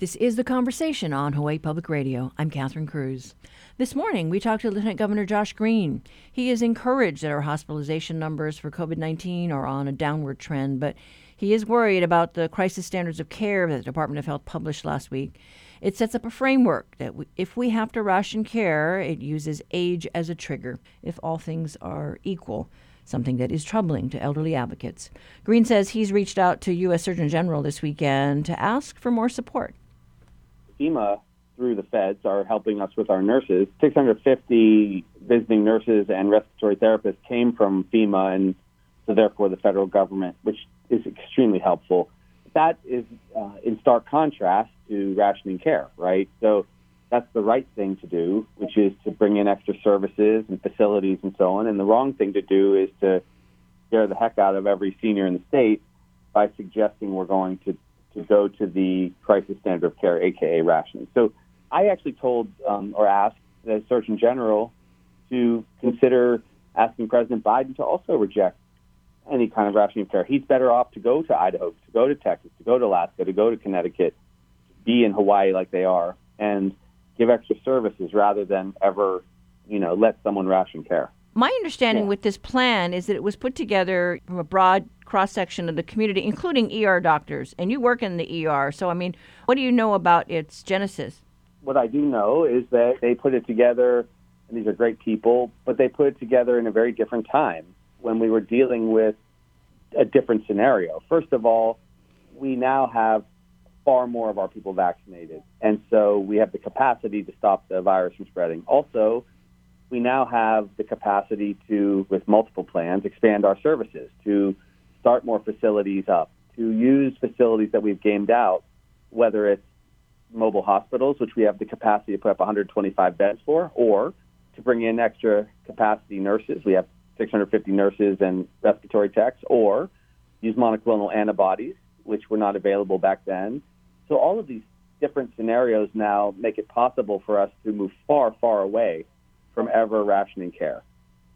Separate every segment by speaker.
Speaker 1: This is The Conversation on Hawaii Public Radio. I'm Catherine Cruz. This morning, we talked to Lieutenant Governor Josh Green. He is encouraged that our hospitalization numbers for COVID 19 are on a downward trend, but he is worried about the crisis standards of care that the Department of Health published last week. It sets up a framework that we, if we have to ration care, it uses age as a trigger if all things are equal something that is troubling to elderly advocates. Green says he's reached out to U.S. Surgeon General this weekend to ask for more support.
Speaker 2: FEMA, through the feds, are helping us with our nurses. 650 visiting nurses and respiratory therapists came from FEMA and so therefore the federal government, which is extremely helpful. That is uh, in stark contrast to rationing care, right? So that's the right thing to do, which is to bring in extra services and facilities and so on. And the wrong thing to do is to scare the heck out of every senior in the state by suggesting we're going to, to go to the crisis standard of care, aka rationing. So I actually told um, or asked the Surgeon General to consider asking President Biden to also reject any kind of rationing of care. He's better off to go to Idaho, to go to Texas, to go to Alaska, to go to Connecticut, be in Hawaii like they are, and give extra services rather than ever, you know, let someone ration care.
Speaker 1: My understanding yeah. with this plan is that it was put together from a broad cross section of the community, including ER doctors, and you work in the ER. So, I mean, what do you know about its genesis?
Speaker 2: What I do know is that they put it together, and these are great people, but they put it together in a very different time when we were dealing with a different scenario. First of all, we now have far more of our people vaccinated. And so we have the capacity to stop the virus from spreading. Also, we now have the capacity to, with multiple plans, expand our services, to start more facilities up, to use facilities that we've gamed out, whether it's mobile hospitals, which we have the capacity to put up 125 beds for, or to bring in extra capacity nurses. We have 650 nurses and respiratory techs, or use monoclonal antibodies, which were not available back then, so all of these different scenarios now make it possible for us to move far, far away from ever rationing care.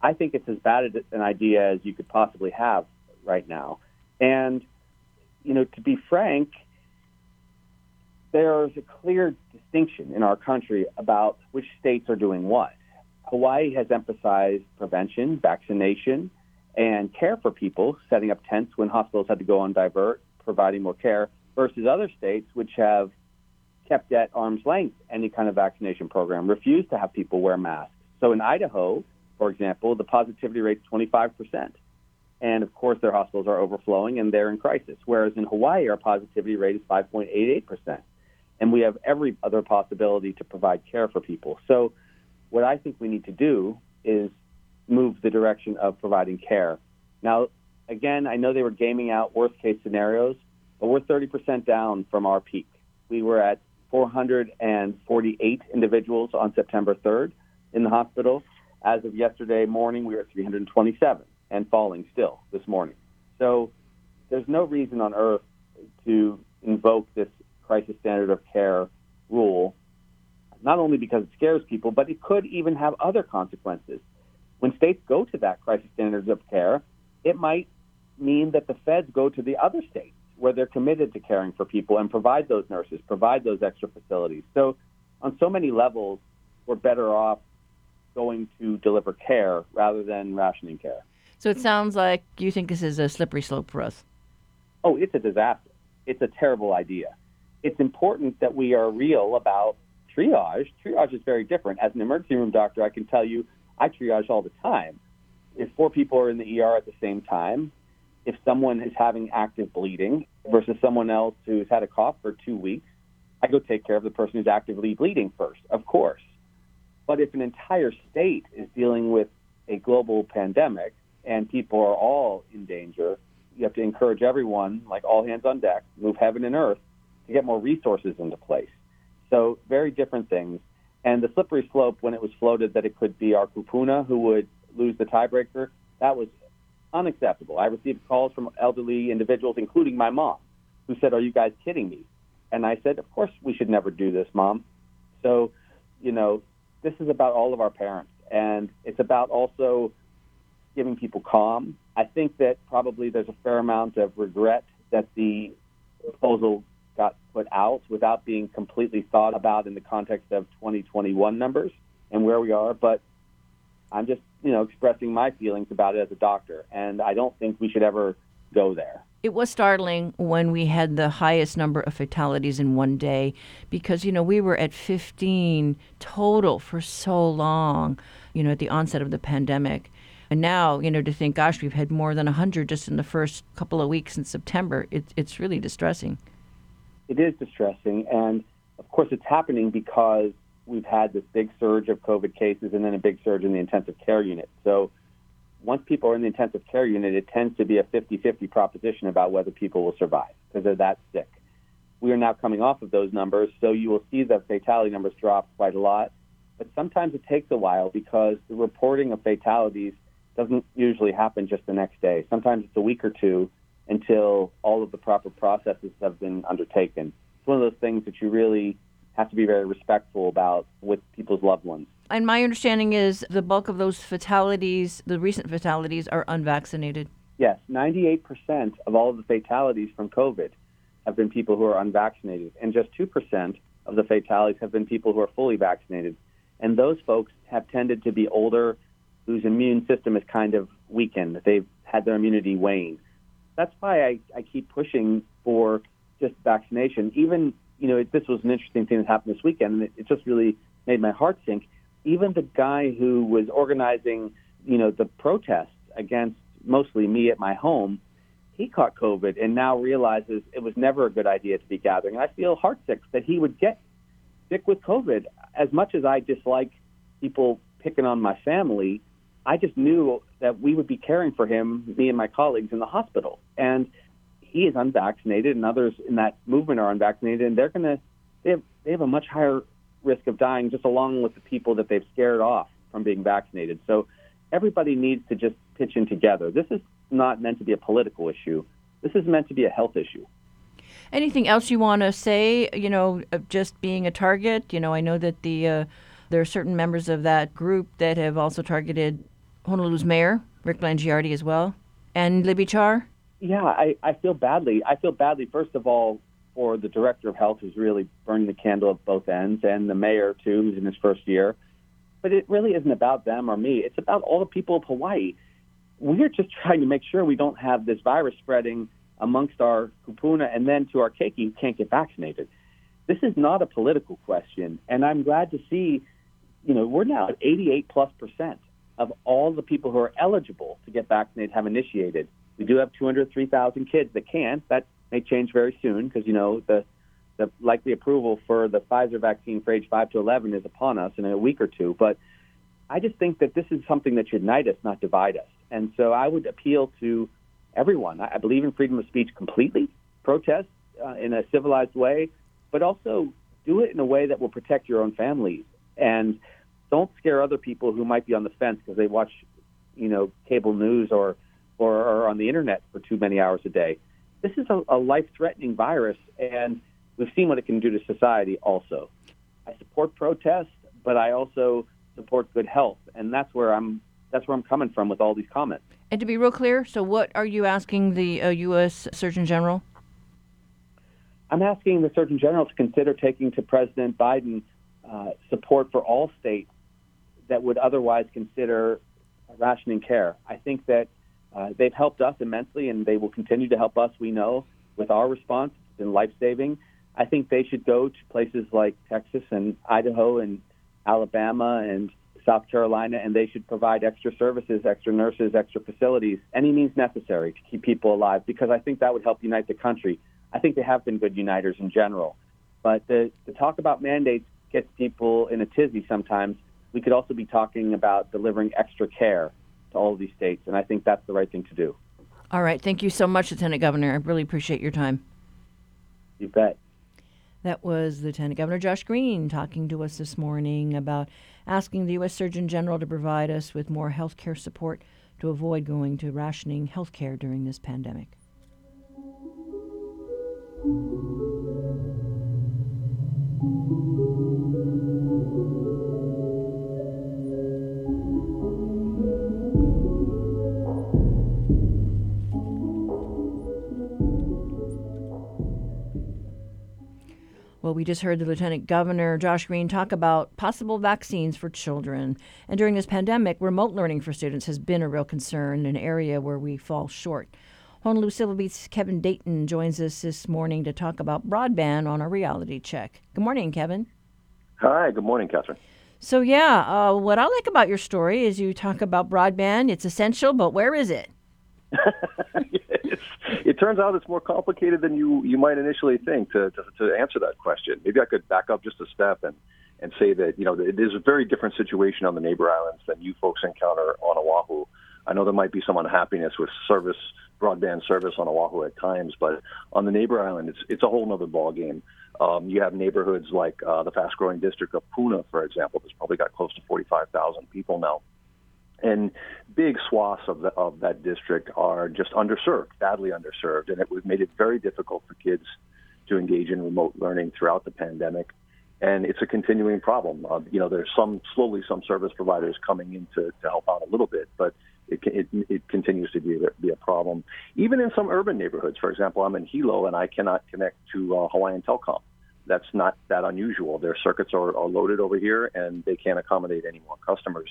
Speaker 2: I think it's as bad an idea as you could possibly have right now. And, you know, to be frank, there's a clear distinction in our country about which states are doing what. Hawaii has emphasized prevention, vaccination, and care for people, setting up tents when hospitals had to go on divert, providing more care versus other states which have kept at arm's length any kind of vaccination program, refused to have people wear masks. So in Idaho, for example, the positivity rate is 25%. And of course, their hospitals are overflowing and they're in crisis. Whereas in Hawaii, our positivity rate is 5.88%. And we have every other possibility to provide care for people. So, what I think we need to do is move the direction of providing care. Now, again, I know they were gaming out worst case scenarios but we're 30% down from our peak. We were at 448 individuals on September 3rd in the hospital. As of yesterday morning, we were at 327 and falling still this morning. So there's no reason on earth to invoke this crisis standard of care rule, not only because it scares people, but it could even have other consequences. When states go to that crisis standards of care, it might mean that the feds go to the other states where they're committed to caring for people and provide those nurses, provide those extra facilities. So, on so many levels, we're better off going to deliver care rather than rationing care.
Speaker 1: So, it sounds like you think this is a slippery slope for us.
Speaker 2: Oh, it's a disaster. It's a terrible idea. It's important that we are real about triage. Triage is very different. As an emergency room doctor, I can tell you I triage all the time. If four people are in the ER at the same time, if someone is having active bleeding versus someone else who's had a cough for two weeks, I go take care of the person who's actively bleeding first, of course. But if an entire state is dealing with a global pandemic and people are all in danger, you have to encourage everyone, like all hands on deck, move heaven and earth to get more resources into place. So, very different things. And the slippery slope, when it was floated that it could be our kupuna who would lose the tiebreaker, that was unacceptable. I received calls from elderly individuals, including my mom, who said, Are you guys kidding me? And I said, Of course, we should never do this, mom. So, you know, this is about all of our parents, and it's about also giving people calm. I think that probably there's a fair amount of regret that the proposal got put out without being completely thought about in the context of 2021 numbers and where we are. But I'm just, you know, expressing my feelings about it as a doctor, and I don't think we should ever go there.
Speaker 1: It was startling when we had the highest number of fatalities in one day because, you know, we were at 15 total for so long, you know, at the onset of the pandemic. And now, you know, to think, gosh, we've had more than 100 just in the first couple of weeks in September, it, it's really distressing.
Speaker 2: It is distressing. And of course, it's happening because we've had this big surge of COVID cases and then a big surge in the intensive care unit. So once people are in the intensive care unit, it tends to be a 50 50 proposition about whether people will survive because they're that sick. We are now coming off of those numbers, so you will see the fatality numbers drop quite a lot. But sometimes it takes a while because the reporting of fatalities doesn't usually happen just the next day. Sometimes it's a week or two until all of the proper processes have been undertaken. It's one of those things that you really have to be very respectful about with people's loved ones.
Speaker 1: And my understanding is the bulk of those fatalities, the recent fatalities, are unvaccinated.
Speaker 2: Yes, 98% of all of the fatalities from COVID have been people who are unvaccinated, and just 2% of the fatalities have been people who are fully vaccinated. And those folks have tended to be older, whose immune system is kind of weakened. They've had their immunity wane. That's why I, I keep pushing for just vaccination. Even, you know, this was an interesting thing that happened this weekend, and it, it just really made my heart sink. Even the guy who was organizing, you know, the protests against mostly me at my home, he caught COVID and now realizes it was never a good idea to be gathering. And I feel heartsick that he would get sick with COVID. As much as I dislike people picking on my family, I just knew that we would be caring for him, me and my colleagues in the hospital. And he is unvaccinated, and others in that movement are unvaccinated, and they're going to they have they have a much higher risk of dying just along with the people that they've scared off from being vaccinated. So everybody needs to just pitch in together. This is not meant to be a political issue. This is meant to be a health issue.
Speaker 1: Anything else you want to say? You know, just being a target. You know, I know that the uh, there are certain members of that group that have also targeted Honolulu's mayor, Rick Blangiardi, as well, and Libby Char?
Speaker 2: Yeah, I, I feel badly. I feel badly, first of all, for the director of health who's really burning the candle at both ends, and the mayor, too, who's in his first year. But it really isn't about them or me. It's about all the people of Hawaii. We're just trying to make sure we don't have this virus spreading amongst our kupuna and then to our keiki who can't get vaccinated. This is not a political question, and I'm glad to see, you know, we're now at 88 plus percent of all the people who are eligible to get vaccinated have initiated. We do have 203,000 kids that can't. That may change very soon because, you know, the, the likely approval for the Pfizer vaccine for age 5 to 11 is upon us in a week or two. But I just think that this is something that should unite us, not divide us. And so I would appeal to everyone. I believe in freedom of speech completely, protest uh, in a civilized way, but also do it in a way that will protect your own families. And don't scare other people who might be on the fence because they watch, you know, cable news or, or are on the internet for too many hours a day. This is a, a life-threatening virus, and we've seen what it can do to society. Also, I support protests, but I also support good health, and that's where I'm. That's where I'm coming from with all these comments.
Speaker 1: And to be real clear, so what are you asking the uh, U.S. Surgeon General?
Speaker 2: I'm asking the Surgeon General to consider taking to President Biden uh, support for all states that would otherwise consider rationing care. I think that uh, they've helped us immensely, and they will continue to help us. We know with our response, it's been life saving. I think they should go to places like Texas and Idaho and Alabama and South Carolina, and they should provide extra services, extra nurses, extra facilities, any means necessary to keep people alive, because I think that would help unite the country. I think they have been good uniters in general. But the, the talk about mandates gets people in a tizzy sometimes we could also be talking about delivering extra care to all of these states, and I think that's the right thing to do.
Speaker 1: All right. Thank you so much, Lieutenant Governor. I really appreciate your time.
Speaker 2: You bet.
Speaker 1: That was Lieutenant Governor Josh Green talking to us this morning about asking the U.S. Surgeon General to provide us with more health care support to avoid going to rationing health care during this pandemic. Well, we just heard the Lieutenant Governor Josh Green talk about possible vaccines for children. And during this pandemic, remote learning for students has been a real concern, an area where we fall short. Honolulu Civil Beat's Kevin Dayton joins us this morning to talk about broadband on a reality check. Good morning, Kevin.
Speaker 3: Hi, good morning, Catherine.
Speaker 1: So, yeah, uh, what I like about your story is you talk about broadband. It's essential, but where is it?
Speaker 3: it turns out it's more complicated than you, you might initially think to, to, to answer that question. Maybe I could back up just a step and, and say that, you know, it is a very different situation on the neighbor islands than you folks encounter on Oahu. I know there might be some unhappiness with service, broadband service on Oahu at times, but on the neighbor island, it's, it's a whole other ballgame. Um, you have neighborhoods like uh, the fast growing district of Puna, for example, that's probably got close to 45,000 people now and big swaths of, the, of that district are just underserved, badly underserved, and it made it very difficult for kids to engage in remote learning throughout the pandemic. And it's a continuing problem. Uh, you know, there's some slowly some service providers coming in to, to help out a little bit, but it, it, it continues to be, be a problem. Even in some urban neighborhoods, for example, I'm in Hilo and I cannot connect to uh, Hawaiian Telcom. That's not that unusual. Their circuits are, are loaded over here and they can't accommodate any more customers.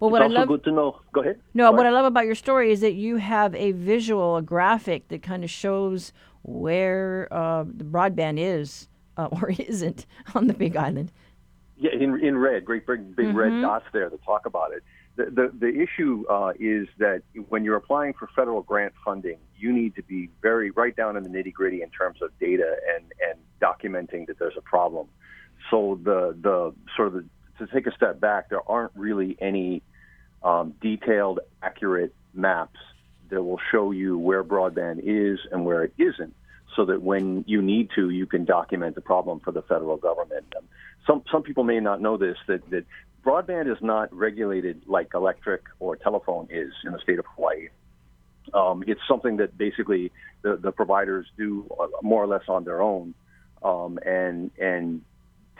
Speaker 1: Well, what
Speaker 3: it's
Speaker 1: I love,
Speaker 3: good to know. Go ahead.
Speaker 1: No,
Speaker 3: Go
Speaker 1: what. I love about your story is that you have a visual, a graphic that kind of shows where uh, the broadband is uh, or isn't on the Big Island.
Speaker 3: Yeah, in in red, great big big mm-hmm. red dots there to talk about it. The the, the issue uh, is that when you're applying for federal grant funding, you need to be very right down in the nitty gritty in terms of data and and documenting that there's a problem. So the the sort of the, to take a step back, there aren't really any um, detailed, accurate maps that will show you where broadband is and where it isn't, so that when you need to, you can document the problem for the federal government. Um, some some people may not know this that that broadband is not regulated like electric or telephone is in the state of Hawaii. Um, it's something that basically the, the providers do uh, more or less on their own, um, and and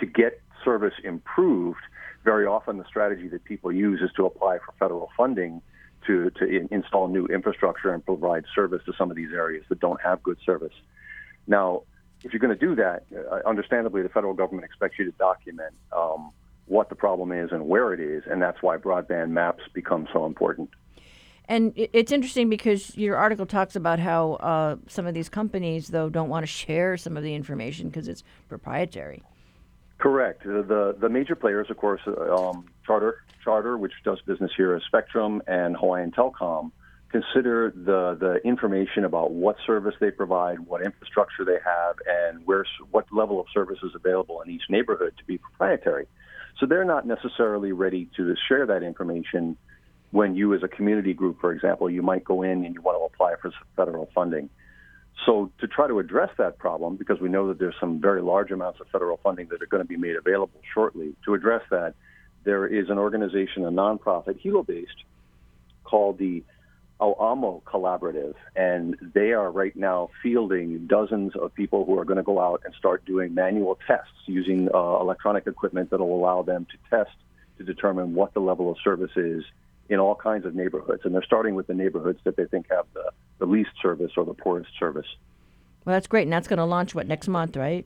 Speaker 3: to get service improved, very often the strategy that people use is to apply for federal funding to, to in, install new infrastructure and provide service to some of these areas that don't have good service. Now, if you're going to do that, uh, understandably, the federal government expects you to document um, what the problem is and where it is, and that's why broadband maps become so important.
Speaker 1: And it's interesting because your article talks about how uh, some of these companies, though, don't want to share some of the information because it's proprietary.
Speaker 3: Correct. The the major players, of course, um, Charter, Charter, which does business here as Spectrum, and Hawaiian Telcom, consider the the information about what service they provide, what infrastructure they have, and where what level of service is available in each neighborhood to be proprietary. So they're not necessarily ready to share that information when you, as a community group, for example, you might go in and you want to apply for federal funding. So to try to address that problem, because we know that there's some very large amounts of federal funding that are going to be made available shortly, to address that, there is an organization, a nonprofit, Hilo-based, called the Auamo Collaborative, and they are right now fielding dozens of people who are going to go out and start doing manual tests using uh, electronic equipment that will allow them to test to determine what the level of service is in all kinds of neighborhoods. And they're starting with the neighborhoods that they think have the, the least service or the poorest service.
Speaker 1: Well, that's great. And that's going to launch, what, next month, right?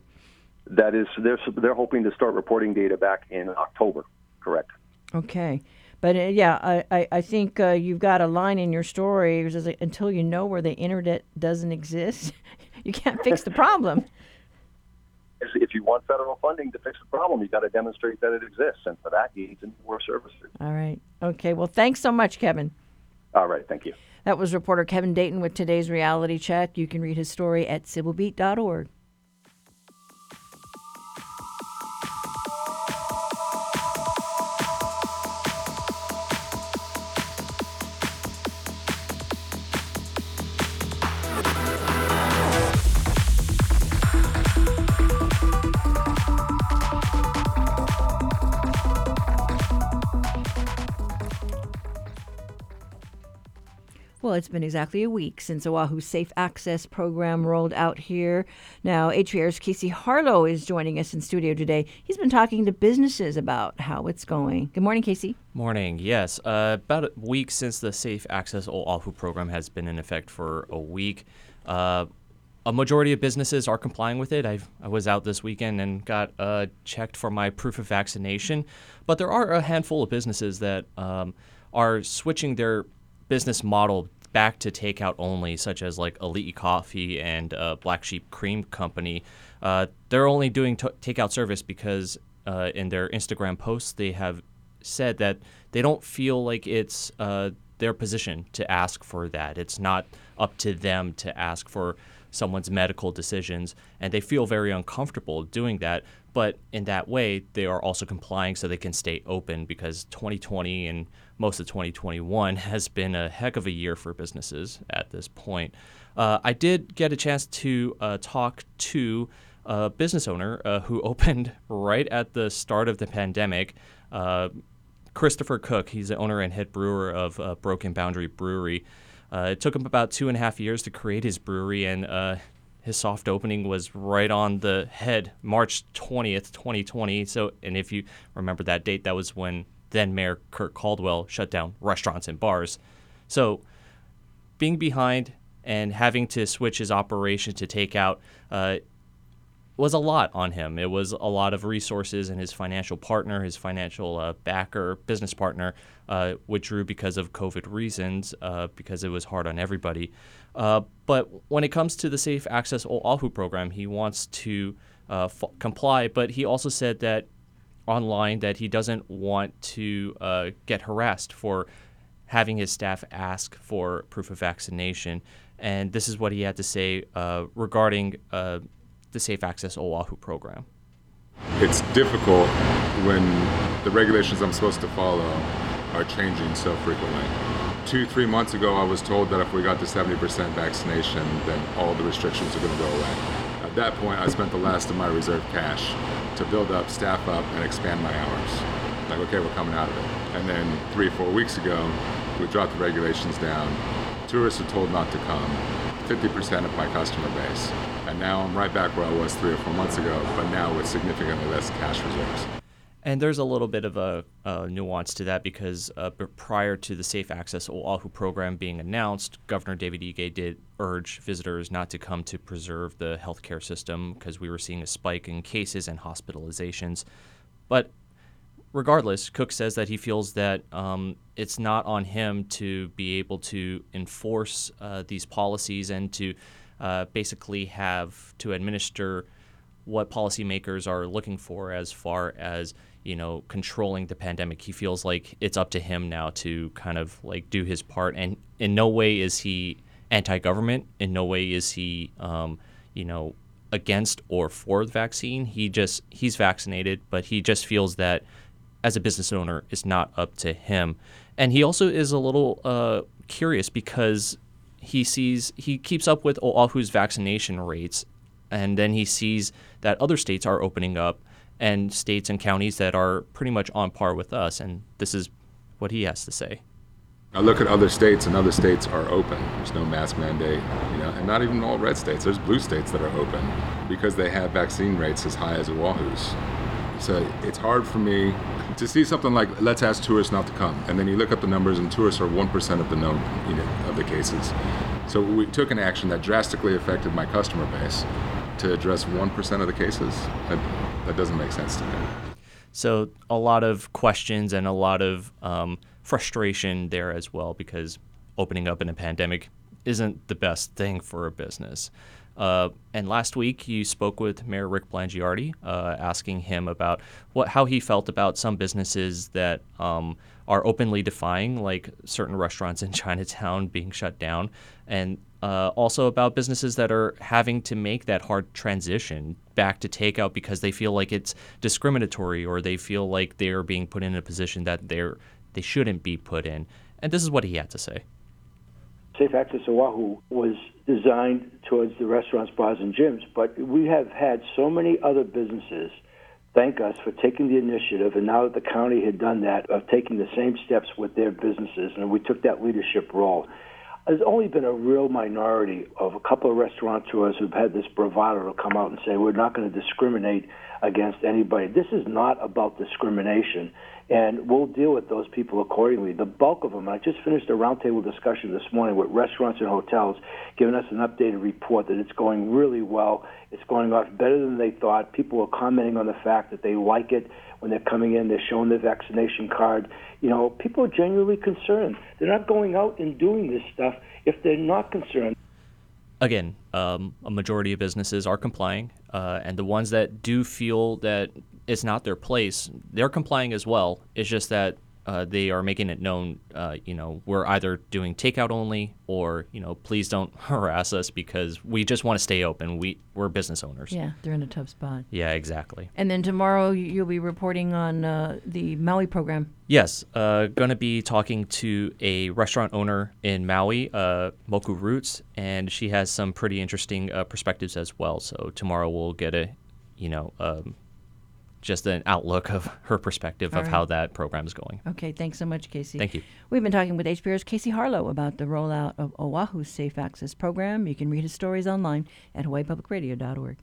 Speaker 3: That is, they're, they're hoping to start reporting data back in October, correct.
Speaker 1: Okay. But uh, yeah, I, I, I think uh, you've got a line in your story like, until you know where the internet doesn't exist, you can't fix the problem.
Speaker 3: If you want federal funding to fix the problem, you've got to demonstrate that it exists. And for that, you need more services.
Speaker 1: All right. Okay. Well, thanks so much, Kevin.
Speaker 3: All right. Thank you.
Speaker 1: That was reporter Kevin Dayton with today's reality check. You can read his story at civilbeat.org. Well, it's been exactly a week since Oahu's Safe Access program rolled out here. Now, HPR's Casey Harlow is joining us in studio today. He's been talking to businesses about how it's going. Good morning, Casey.
Speaker 4: Morning. Yes, uh, about a week since the Safe Access Oahu program has been in effect for a week. Uh, a majority of businesses are complying with it. I've, I was out this weekend and got uh, checked for my proof of vaccination, but there are a handful of businesses that um, are switching their business model back to takeout only, such as like Elite Coffee and uh, Black Sheep Cream Company. Uh, they're only doing t- takeout service because uh, in their Instagram posts they have said that they don't feel like it's uh, their position to ask for that. It's not up to them to ask for someone's medical decisions, and they feel very uncomfortable doing that. But in that way, they are also complying so they can stay open because 2020 and most of 2021 has been a heck of a year for businesses at this point. Uh, I did get a chance to uh, talk to a business owner uh, who opened right at the start of the pandemic. Uh, Christopher Cook, he's the owner and head brewer of uh, Broken Boundary Brewery. Uh, it took him about two and a half years to create his brewery, and his soft opening was right on the head, March 20th, 2020. So, and if you remember that date, that was when then Mayor Kirk Caldwell shut down restaurants and bars. So, being behind and having to switch his operation to takeout uh, was a lot on him. It was a lot of resources, and his financial partner, his financial uh, backer, business partner, uh, withdrew because of COVID reasons, uh, because it was hard on everybody. Uh, but when it comes to the Safe Access Oahu program, he wants to uh, f- comply, but he also said that online that he doesn't want to uh, get harassed for having his staff ask for proof of vaccination. And this is what he had to say regarding the Safe Access Oahu program?
Speaker 5: It's difficult when the regulations I'm supposed to follow are changing so frequently. Two, three months ago, I was told that if we got to 70% vaccination, then all the restrictions are going to go away. At that point, I spent the last of my reserve cash to build up, staff up, and expand my hours. Like, okay, we're coming out of it. And then three, four weeks ago, we dropped the regulations down. Tourists are told not to come. 50% of my customer base and now I'm right back where I was three or four months ago, but now with significantly less cash reserves.
Speaker 4: And there's a little bit of a, a nuance to that because uh, prior to the Safe Access Oahu program being announced, Governor David Ige did urge visitors not to come to preserve the healthcare system because we were seeing a spike in cases and hospitalizations. But regardless, Cook says that he feels that um, it's not on him to be able to enforce uh, these policies and to uh, basically have to administer what policymakers are looking for as far as you know controlling the pandemic. He feels like it's up to him now to kind of like do his part, and in no way is he anti-government. In no way is he um, you know against or for the vaccine. He just he's vaccinated, but he just feels that as a business owner, it's not up to him. And he also is a little uh, curious because he sees he keeps up with Oahu's vaccination rates, and then he sees that other states are opening up, and states and counties that are pretty much on par with us. And this is what he has to say.
Speaker 5: I look at other states, and other states are open. There's no mask mandate, you know, and not even all red states. There's blue states that are open because they have vaccine rates as high as Oahu's. So it's hard for me to see something like let's ask tourists not to come, and then you look up the numbers, and tourists are one percent of the known you know, of the cases. So we took an action that drastically affected my customer base to address one percent of the cases. That, doesn't make sense to me.
Speaker 4: So a lot of questions and a lot of um, frustration there as well because opening up in a pandemic isn't the best thing for a business. Uh, and last week, you spoke with Mayor Rick Blangiardi, uh, asking him about what how he felt about some businesses that um, are openly defying, like certain restaurants in Chinatown being shut down, and uh, also about businesses that are having to make that hard transition back to takeout because they feel like it's discriminatory or they feel like they're being put in a position that they're they shouldn't be put in. And this is what he had to say.
Speaker 6: Safe Access Oahu was designed towards the restaurants, bars, and gyms, but we have had so many other businesses thank us for taking the initiative, and now that the county had done that, of taking the same steps with their businesses, and we took that leadership role. There's only been a real minority of a couple of restaurateurs who've had this bravado to come out and say we're not going to discriminate against anybody. This is not about discrimination, and we'll deal with those people accordingly. The bulk of them, I just finished a roundtable discussion this morning with restaurants and hotels, giving us an updated report that it's going really well. It's going off better than they thought. People are commenting on the fact that they like it when they're coming in. They're showing their vaccination card. You know, people are genuinely concerned. They're not going out and doing this stuff if they're not concerned.
Speaker 4: Again, um, a majority of businesses are complying, uh, and the ones that do feel that it's not their place, they're complying as well. It's just that uh, they are making it known, uh, you know, we're either doing takeout only or, you know, please don't harass us because we just want to stay open. We, we're business owners.
Speaker 1: Yeah, they're in a tough spot.
Speaker 4: Yeah, exactly.
Speaker 1: And then tomorrow you'll be reporting on uh, the Maui program.
Speaker 4: Yes, uh, going to be talking to a restaurant owner in Maui, uh, Moku Roots, and she has some pretty interesting uh, perspectives as well. So tomorrow we'll get a, you know, um, just an outlook of her perspective
Speaker 1: All
Speaker 4: of
Speaker 1: right.
Speaker 4: how that program is going.
Speaker 1: Okay, thanks so much, Casey.
Speaker 4: Thank you.
Speaker 1: We've been talking with HPR's Casey Harlow about the rollout of Oahu's Safe Access program. You can read his stories online at hawaiipublicradio.org.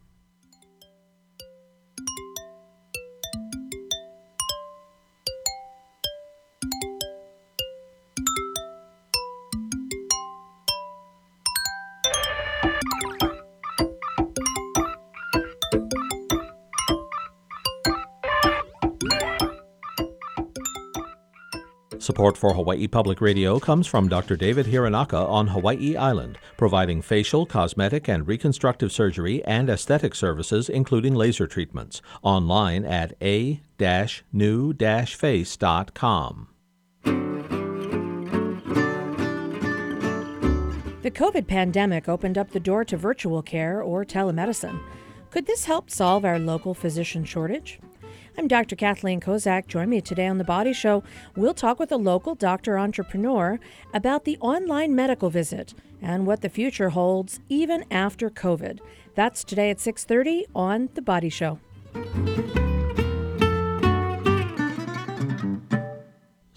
Speaker 7: Support for Hawaii Public Radio comes from Dr. David Hiranaka on Hawaii Island, providing facial, cosmetic, and reconstructive surgery and aesthetic services, including laser treatments. Online at a-new-face.com.
Speaker 8: The COVID pandemic opened up the door to virtual care or telemedicine. Could this help solve our local physician shortage? I'm Dr. Kathleen Kozak. Join me today on The Body Show. We'll talk with a local doctor entrepreneur about the online medical visit and what the future holds even after COVID. That's today at 6:30 on The Body Show.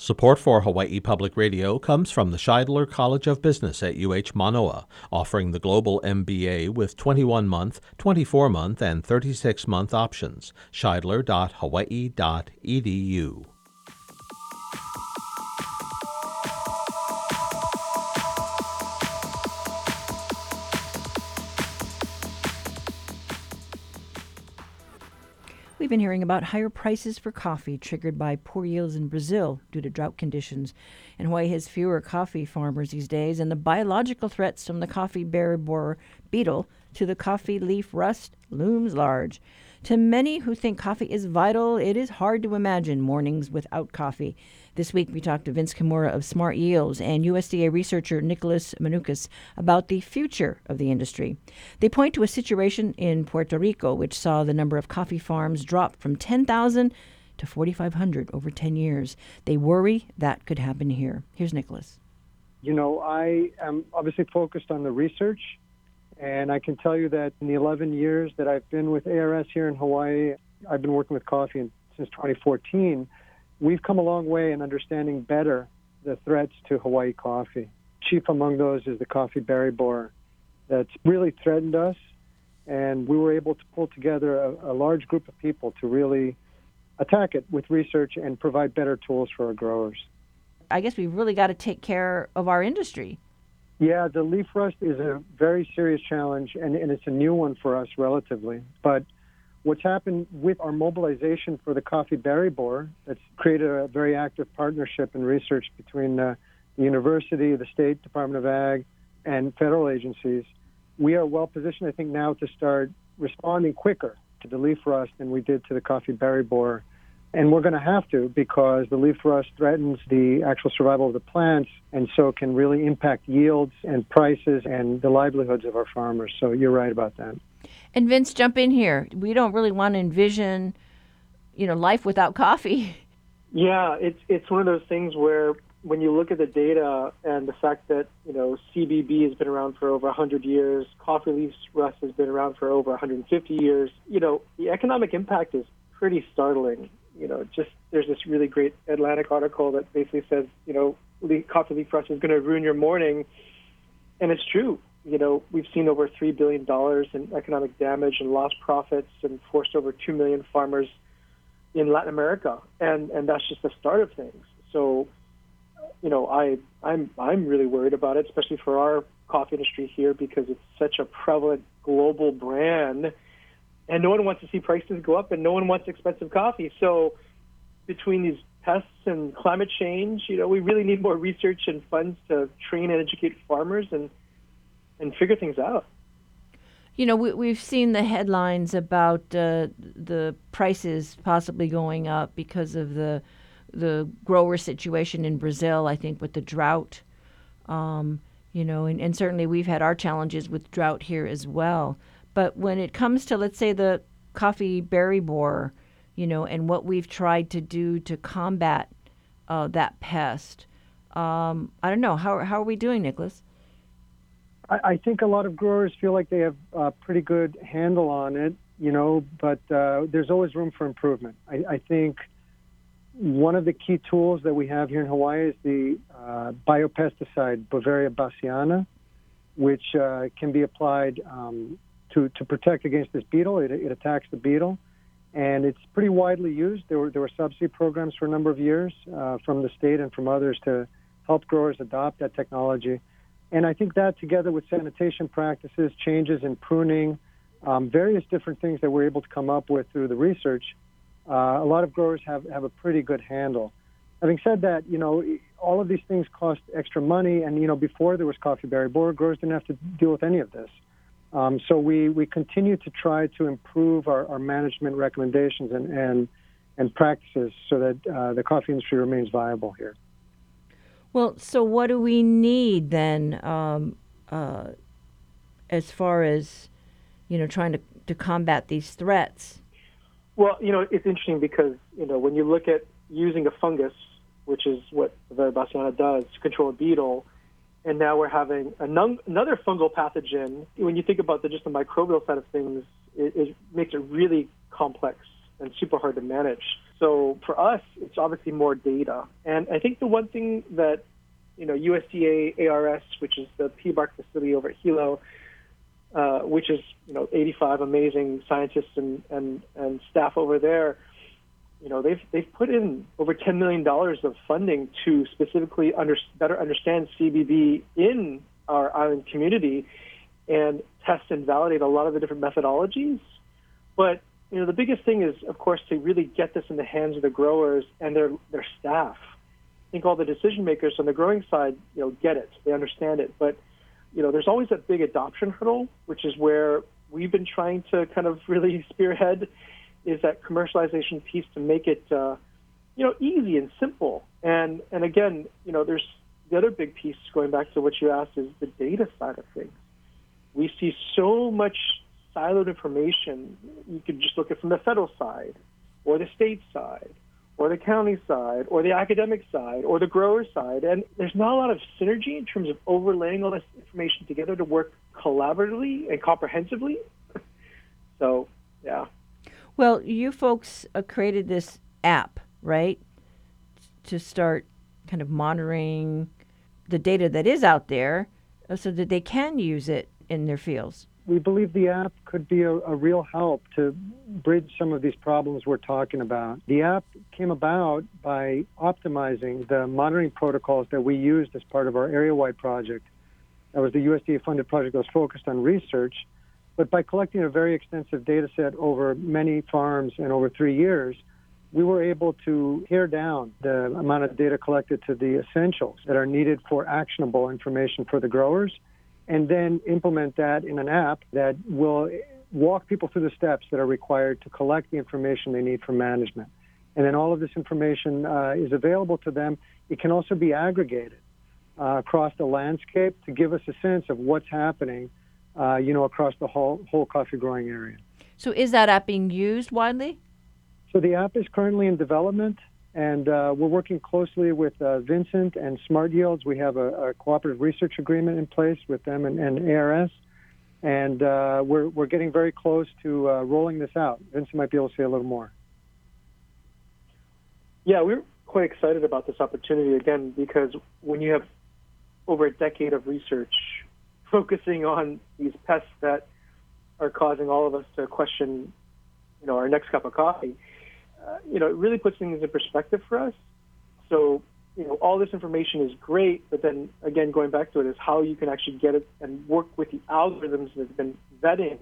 Speaker 7: Support for Hawaii Public Radio comes from the Shidler College of Business at UH Manoa, offering the Global MBA with 21 month, 24 month, and 36 month options. Shidler.hawaii.edu.
Speaker 1: We've been hearing about higher prices for coffee triggered by poor yields in Brazil due to drought conditions. And Hawaii has fewer coffee farmers these days, and the biological threats from the coffee berry borer beetle to the coffee leaf rust looms large. To many who think coffee is vital, it is hard to imagine mornings without coffee. This week, we talked to Vince Kimura of Smart Yields and USDA researcher Nicholas Manoukis about the future of the industry. They point to a situation in Puerto Rico which saw the number of coffee farms drop from 10,000 to 4,500 over 10 years. They worry that could happen here. Here's Nicholas.
Speaker 9: You know, I am obviously focused on the research, and I can tell you that in the 11 years that I've been with ARS here in Hawaii, I've been working with coffee in, since 2014. We've come a long way in understanding better the threats to Hawaii coffee. Chief among those is the coffee berry borer that's really threatened us, and we were able to pull together a, a large group of people to really attack it with research and provide better tools for our growers.
Speaker 1: I guess we've really got to take care of our industry.
Speaker 9: Yeah, the leaf rust is a very serious challenge, and, and it's a new one for us relatively. But what's happened with our mobilization for the coffee berry borer, that's created a very active partnership and research between the university, the State Department of Ag, and federal agencies. We are well positioned, I think, now to start responding quicker to the leaf rust than we did to the coffee berry borer. And we're going to have to because the leaf rust threatens the actual survival of the plants and so can really impact yields and prices and the livelihoods of our farmers. So you're right about that.
Speaker 1: And Vince, jump in here. We don't really want to envision, you know, life without coffee.
Speaker 10: Yeah, it's it's one of those things where when you look at the data and the fact that you know CBB has been around for over 100 years, coffee leaf rust has been around for over 150 years, you know the economic impact is pretty startling. You know, just there's this really great Atlantic article that basically says you know coffee leaf rust is going to ruin your morning, and it's true. You know, we've seen over three billion dollars in economic damage and lost profits, and forced over two million farmers in Latin America, and and that's just the start of things. So, you know, I I'm I'm really worried about it, especially for our coffee industry here because it's such a prevalent global brand, and no one wants to see prices go up, and no one wants expensive coffee. So, between these pests and climate change, you know, we really need more research and funds to train and educate farmers and and figure things out.
Speaker 1: You know, we, we've seen the headlines about uh, the prices possibly going up because of the the grower situation in Brazil. I think with the drought, um, you know, and, and certainly we've had our challenges with drought here as well. But when it comes to, let's say, the coffee berry borer, you know, and what we've tried to do to combat uh, that pest, um, I don't know how how are we doing, Nicholas?
Speaker 9: I, I think a lot of growers feel like they have a pretty good handle on it, you know, but uh, there's always room for improvement. I, I think one of the key tools that we have here in Hawaii is the uh, biopesticide Beauveria bassiana, which uh, can be applied um, to, to protect against this beetle. It, it attacks the beetle, and it's pretty widely used. There were, there were subsidy programs for a number of years uh, from the state and from others to help growers adopt that technology. And I think that together with sanitation practices, changes in pruning, um, various different things that we're able to come up with through the research, uh, a lot of growers have, have a pretty good handle. Having said that, you know, all of these things cost extra money, and you know, before there was coffee berry borer, growers didn't have to deal with any of this. Um, so we, we continue to try to improve our, our management recommendations and, and, and practices so that uh, the coffee industry remains viable here.
Speaker 1: Well, so what do we need then, um, uh, as far as you know, trying to, to combat these threats?
Speaker 10: Well, you know, it's interesting because you know when you look at using a fungus, which is what the Bassiana does to control a beetle, and now we're having another fungal pathogen. When you think about the, just the microbial side of things, it, it makes it really complex and super hard to manage. So for us, it's obviously more data. And I think the one thing that, you know, USDA ARS, which is the PBARC facility over at Hilo, uh, which is, you know, 85 amazing scientists and, and, and staff over there, you know, they've, they've put in over $10 million of funding to specifically under, better understand CBB in our island community and test and validate a lot of the different methodologies. But you know, the biggest thing is, of course, to really get this in the hands of the growers and their their staff. I think all the decision makers on the growing side, you know, get it, they understand it, but you know, there's always a big adoption hurdle, which is where we've been trying to kind of really spearhead, is that commercialization piece to make it, uh, you know, easy and simple. And and again, you know, there's the other big piece going back to what you asked is the data side of things. We see so much siloed information. You could just look at from the federal side, or the state side, or the county side, or the academic side, or the grower side. And there's not a lot of synergy in terms of overlaying all this information together to work collaboratively and comprehensively. so, yeah.
Speaker 1: Well, you folks uh, created this app, right? To start kind of monitoring the data that is out there uh, so that they can use it in their fields
Speaker 9: we believe the app could be a, a, real help to bridge some of these problems we're talking about. The app came about by optimizing the monitoring protocols that we used as part of our area wide project. That was the USDA funded project that was focused on research. But by collecting a very extensive data set over many farms and over three years, we were able to pare down the amount of data collected to the essentials that are needed for actionable information for the growers and then implement that in an app that will walk people through the steps that are required to collect the information they need for management. And then all of this information uh, is available to them. It can also be aggregated uh, across the landscape to give us a sense of what's happening, uh, you know, across the whole whole coffee growing area.
Speaker 1: So, is that app being used widely?
Speaker 9: So the app is currently in development. And uh, we're working closely with uh, Vincent and Smart Yields. We have a, a, cooperative research agreement in place with them and, and ARS. And uh, we're, we're getting very close to uh, rolling this out. Vincent might be able to say a little more.
Speaker 10: Yeah, we're quite excited about this opportunity again because when you have over a decade of research focusing on these pests that are causing all of us to question, you know, our next cup of coffee, uh, you know, it really puts things in perspective for us. So, you know, all this information is great, but then again, going back to it is how you can actually get it and work with the algorithms that have been vetting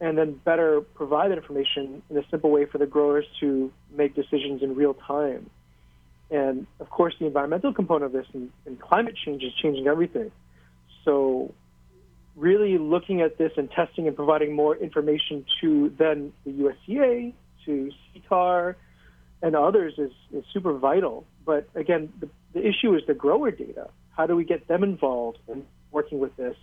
Speaker 10: and then better provide that information in a simple way for the growers to make decisions in real time. And of course, the environmental component of this and, and climate change is changing everything. So, really looking at this and testing and providing more information to then the USDA, to CTAHR, and others is, is super vital. But again, the, the issue is the grower data. How do we get them involved in working with this?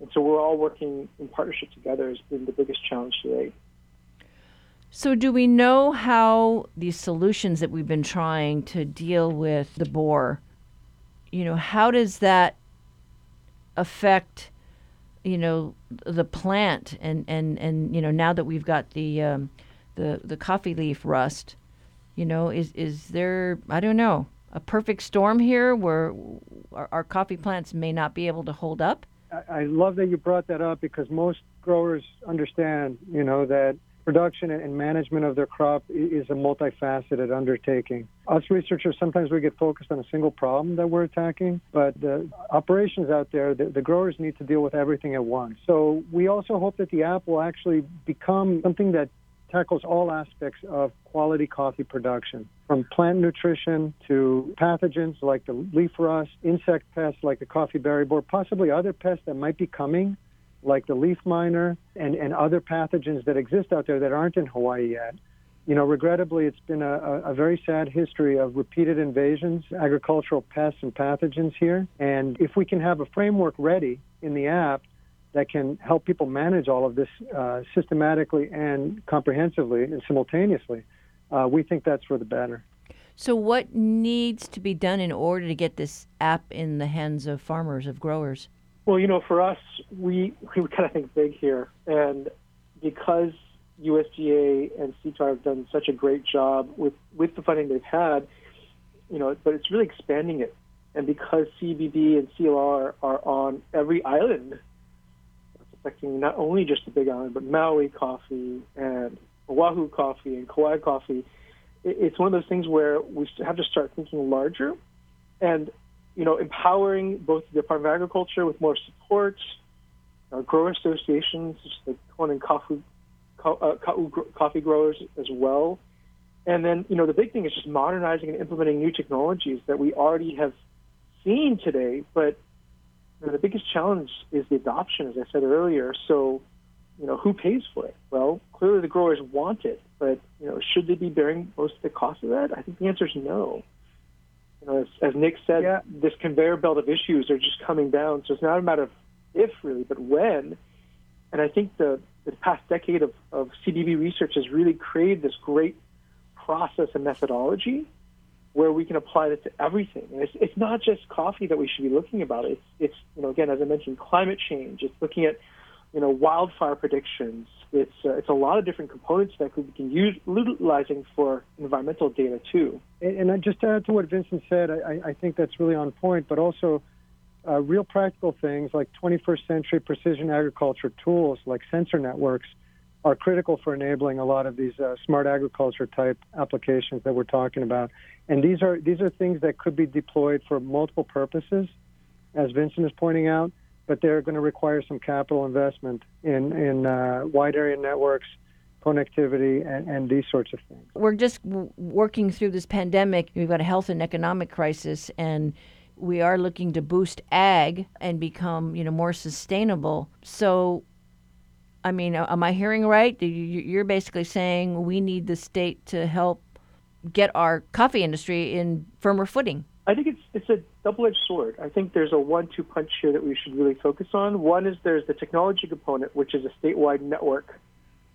Speaker 10: And so we're all working in partnership together has been the biggest challenge today.
Speaker 1: So, do we know how these solutions that we've been trying to deal with the boar, you know, how does that affect, you know, the plant and and and you know now that we've got the um, the the coffee leaf rust, you know, is is there I don't know a perfect storm here where our, our coffee plants may not be able to hold up?
Speaker 9: I love that you brought that up because most growers understand, you know, that production and management of their crop is a multifaceted undertaking. Us researchers, sometimes we get focused on a single problem that we're attacking, but the operations out there, the, the, growers need to deal with everything at once. So we also hope that the app will actually become something that tackles all aspects of quality coffee production, from plant nutrition to pathogens like the leaf rust, insect pests like the coffee berry borer, possibly other pests that might be coming, like the leaf miner, and, and other pathogens that exist out there that aren't in Hawaii yet. You know, regrettably, it's been a, a very sad history of repeated invasions, agricultural pests and pathogens here. And if we can have a framework ready in the app that can help people manage all of this uh, systematically and comprehensively and simultaneously, uh, we think that's for the better.
Speaker 1: So, what needs to be done in order to get this app in the hands of farmers, of growers?
Speaker 10: Well, you know, for us, we we kind of think big here, and because USDA and CTAHR have done such a great job with with the funding they've had, you know, but it's really expanding it, and because CBB and CLR are on every island it's affecting not only just the Big Island, but Maui coffee and Oahu coffee and Kauai coffee. It's one of those things where we have to start thinking larger and, you know, empowering both the Department of Agriculture with more support, uh, grower associations, like Kona and Kafu, uh, coffee growers as well. And then, you know, the big thing is just modernizing and implementing new technologies that we already have seen today, but you know, the biggest challenge is the adoption, as I said earlier. So, you know, who pays for it? Well, clearly the growers want it, but you know, should they be bearing most of the cost of that? I think the answer is no. You know, as, as Nick said, yeah. this conveyor belt of issues are just coming down. So it's not a matter of if, really, but when. And I think the, the past decade of, of CBB research has really created this great process and methodology where we can apply it to everything. And it's, it's not just coffee that we should be looking about. It's, it's, you know, again, as I mentioned, climate change. It's looking at, you know, wildfire predictions. It's, uh, it's a lot of different components that we can use utilizing for environmental data too.
Speaker 9: And, and just to add to what Vincent said, I, I think that's really on point, but also uh, real practical things like 21st century precision agriculture tools like sensor networks – are critical for enabling a lot of these uh, smart agriculture type applications that we're talking about. And these are these are things that could be deployed for multiple purposes, as Vincent is pointing out. But they're going to require some capital investment in in uh, wide area networks, connectivity, and, and, these sorts of things.
Speaker 1: We're just w- working through this pandemic. We've got a health and economic crisis, and we are looking to boost ag and become you know more sustainable. So I mean, am I hearing right? You're basically saying we need the state to help get our coffee industry in firmer footing.
Speaker 10: I think it's it's a double-edged sword. I think there's a one-two punch here that we should really focus on. One is there's the technology component, which is a statewide network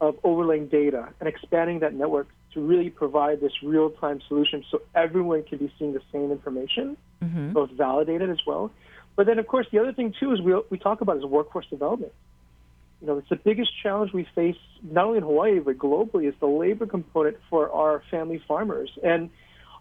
Speaker 10: of overlaying data and expanding that network to really provide this real-time solution, so everyone can be seeing the same information, mm-hmm. both validated as well. But then, of course, the other thing too is we we talk about is workforce development you know, it's the biggest challenge we face not only in Hawaii but globally is the labor component for our family farmers. And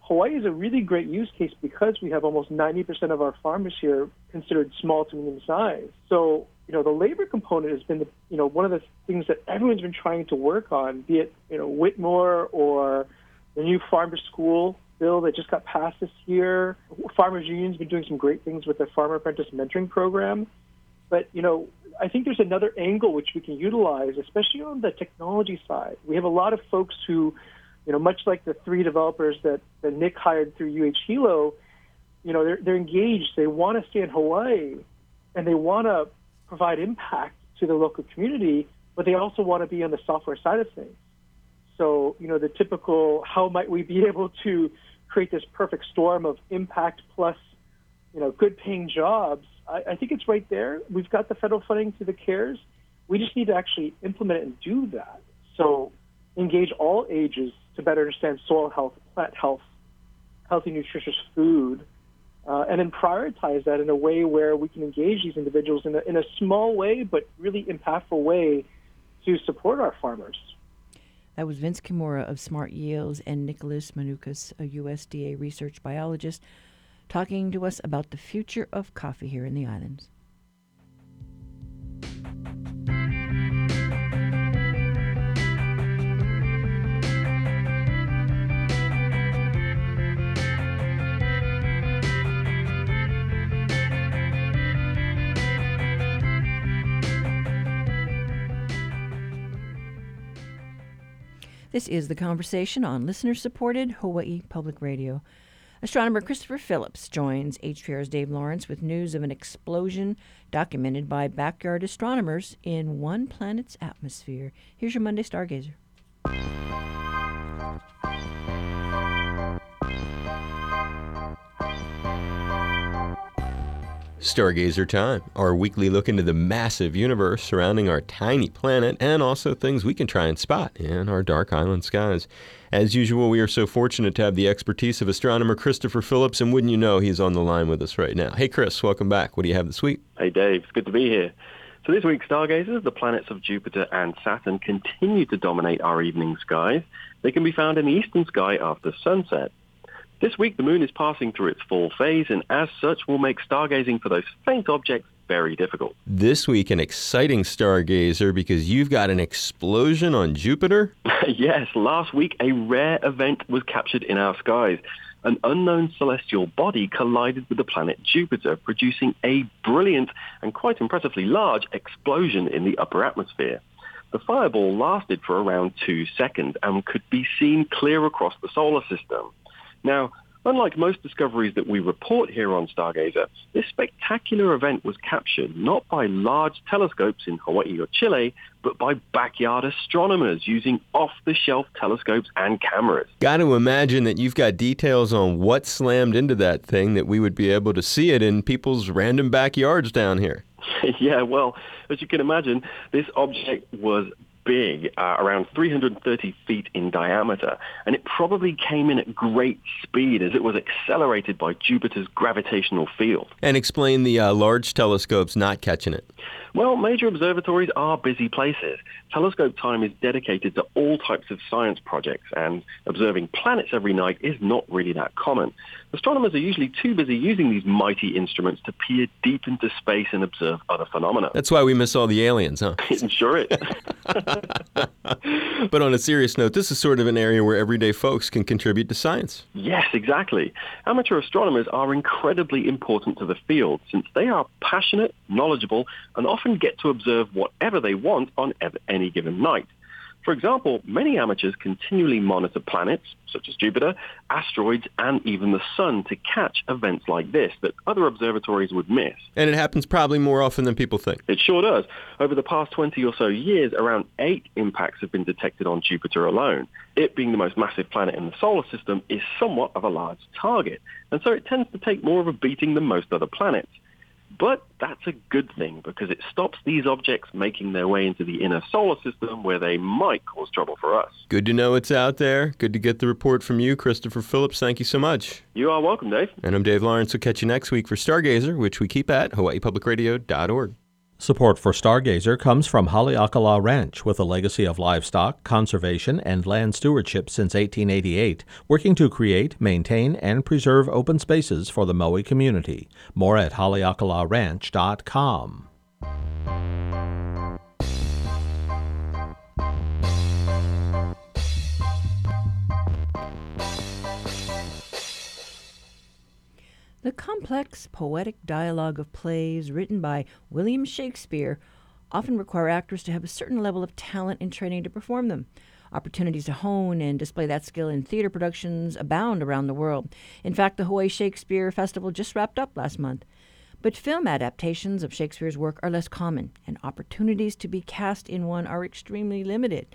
Speaker 10: Hawaii is a really great use case because we have almost 90% of our farmers here considered small to medium size. So, you know, the labor component has been, the, you know, one of the things that everyone's been trying to work on, be it, you know, Whitmore or the new farmer school bill that just got passed this year. Farmers Union's been doing some great things with their farmer apprentice mentoring program. But, you know, I think there's another angle which we can utilize, especially on the technology side. We have a lot of folks who, you know, much like the three developers that, that Nick hired through UH Hilo, you know, they're, they're engaged. They want to stay in Hawaii and they want to provide impact to the local community, but they also want to be on the software side of things. So, you know, the typical how might we be able to create this perfect storm of impact plus, you know, good paying jobs I, I think it's right there. We've got the federal funding through the CARES. We just need to actually implement it and do that. So engage all ages to better understand soil health, plant health, healthy, nutritious food, uh, and then prioritize that in a way where we can engage these individuals in a, in a small way, but really impactful way to support our farmers.
Speaker 1: That was Vince Kimura of Smart Yields and Nicholas Manoukis, a USDA research biologist talking to us about the future of coffee here in the islands. This is the conversation on listener supported Hawaii Public Radio. Astronomer Christopher Phillips joins HPR's Dave Lawrence with news of an explosion documented by backyard astronomers in one planet's atmosphere. Here's your Monday Stargazer.
Speaker 11: Stargazer Time, our weekly look into the massive universe surrounding our tiny planet and also things we can try and spot in our dark island skies. As usual, we are so fortunate to have the expertise of astronomer Christopher Phillips, and wouldn't you know, he's on the line with us right now. Hey, Chris, welcome back. What do you have this week?
Speaker 12: Hey, Dave. It's good to be here. So this week, stargazers, the planets of Jupiter and Saturn continue to dominate our evening skies. They can be found in the eastern sky after sunset. This week, the moon is passing through its full phase, and as such, will make stargazing for those faint objects very difficult.
Speaker 11: This week, an exciting stargazer because you've got an explosion on Jupiter?
Speaker 12: yes, last week, a rare event was captured in our skies. An unknown celestial body collided with the planet Jupiter, producing a brilliant and quite impressively large explosion in the upper atmosphere. The fireball lasted for around two seconds and could be seen clear across the solar system. Now, unlike most discoveries that we report here on Stargazer, this spectacular event was captured not by large telescopes in Hawaii or Chile, but by backyard astronomers using off-the-shelf telescopes and cameras.
Speaker 11: Got to imagine that you've got details on what slammed into that thing that we would be able to see it in people's random backyards down here.
Speaker 12: yeah, well, as you can imagine, this object was big, uh, around 330 feet in diameter, and it probably came in at great speed as it was accelerated by Jupiter's gravitational field.
Speaker 11: And explain the uh, large telescopes not catching it.
Speaker 12: Well, major observatories are busy places. Telescope time is dedicated to all types of science projects, and observing planets every night is not really that common. Astronomers are usually too busy using these mighty instruments to peer deep into space and observe other phenomena.
Speaker 11: That's why we miss all the aliens, huh?
Speaker 12: sure it.
Speaker 11: but on a serious note, this is sort of an area where everyday folks can contribute to science.
Speaker 12: Yes, exactly. Amateur astronomers are incredibly important to the field since they are passionate, knowledgeable, and often get to observe whatever they want on any given night. For example, many amateurs continually monitor planets, such as Jupiter, asteroids, and even the Sun to catch events like this that other observatories would miss.
Speaker 11: And it happens probably more often than people think.
Speaker 12: It sure does. Over the past 20 or so years, around eight impacts have been detected on Jupiter alone. It being the most massive planet in the solar system is somewhat of a large target, and so it tends to take more of a beating than most other planets. But that's a good thing because it stops these objects making their way into the inner solar system where they might cause trouble for us.
Speaker 11: Good to know it's out there. Good to get the report from you, Christopher Phillips. Thank you so much.
Speaker 12: You are welcome, Dave.
Speaker 11: And I'm Dave Lawrence. We'll catch you next week for Stargazer, which we keep at hawaiipublicradio.org.
Speaker 7: Support for Stargazer comes from Haleakala Ranch, with a legacy of livestock, conservation, and land stewardship since 1888, working to create, maintain, and preserve open spaces for the Maui community. More at haleakalaranch.com.
Speaker 1: The complex, poetic dialogue of plays written by William Shakespeare often require actors to have a certain level of talent and training to perform them. Opportunities to hone and display that skill in theater productions abound around the world. In fact, the Hawaii Shakespeare Festival just wrapped up last month. But film adaptations of Shakespeare's work are less common, and opportunities to be cast in one are extremely limited.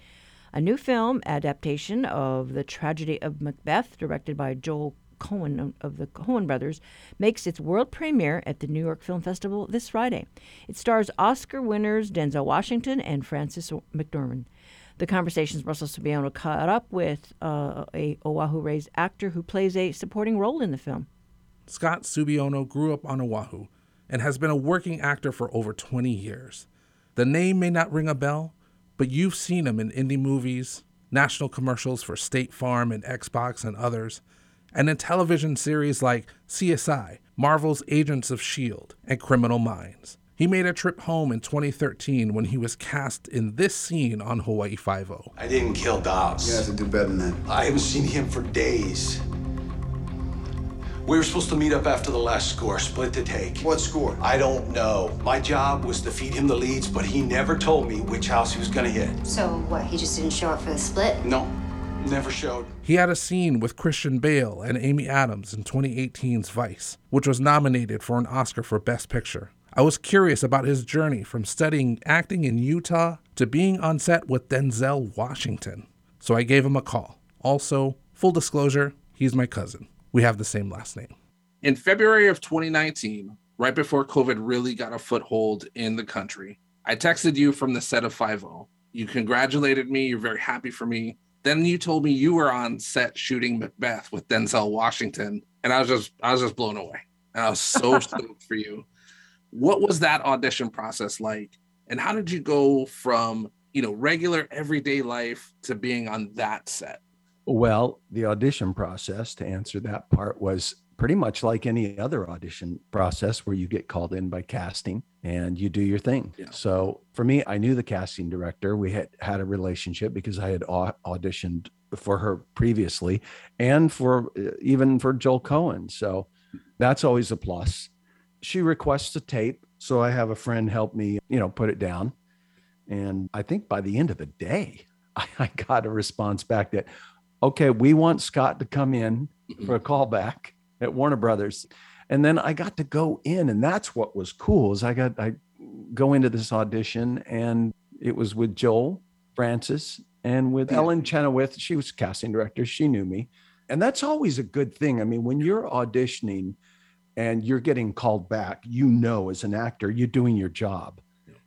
Speaker 1: A new film adaptation of The Tragedy of Macbeth, directed by Joel Coen of the Coen brothers, makes its world premiere at the New York Film Festival this Friday. It stars Oscar winners Denzel Washington and Frances McDormand. The conversations Russell Subiono caught up with uh, a Oahu raised actor who plays a supporting role in the film.
Speaker 13: Scott Subiono grew up on Oahu and has been a working actor for over 20 years. The name may not ring a bell, but you've seen him in indie movies, national commercials for State Farm and Xbox and others, and in television series like CSI, Marvel's Agents of S.H.I.E.L.D., and Criminal Minds. He made a trip home in 2013 when he was cast in this scene on Hawaii Five-O.
Speaker 14: I didn't kill Dobbs.
Speaker 15: You have to do better than that.
Speaker 14: I haven't seen him for days. We were supposed to meet up after the last score, split the take.
Speaker 15: What score?
Speaker 14: I don't know. My job was to feed him the leads, but he never told me which house he was gonna hit.
Speaker 16: So what, he just didn't show up for the split?
Speaker 14: No, never showed.
Speaker 13: He had a scene with Christian Bale and Amy Adams in 2018's Vice, which was nominated for an Oscar for Best Picture. I was curious about his journey from studying acting in Utah to being on set with Denzel Washington. So I gave him a call. Also, full disclosure, he's my cousin. We have the same last name. In February of 2019, right before COVID really got a foothold in the country, I texted you from the set of 5 You congratulated me, you're very happy for me. Then you told me you were on set shooting Macbeth with Denzel Washington, and I was just I was just blown away. And I was so stoked for you. What was that audition process like? And how did you go from, you know, regular everyday life to being on that set?
Speaker 17: Well, the audition process to answer that part was pretty much like any other audition process where you get called in by casting and you do your thing.
Speaker 13: Yeah.
Speaker 17: So for me, I knew the casting director. We had had a relationship because I had au- auditioned for her previously and for uh, even for Joel Coen. So that's always a plus. She requests a tape. So I have a friend help me, you know, put it down. And I think by the end of the day, I, I got a response back that, okay, we want Scott to come in for a callback at Warner Brothers. And then I got to go in, and that's what was cool is I got I go into this audition, and it was with Joel Frances and with Ellen Chenoweth. She was casting director. She knew me, and that's always a good thing. I mean, when you're auditioning and you're getting called back, you know as an actor you're doing your job.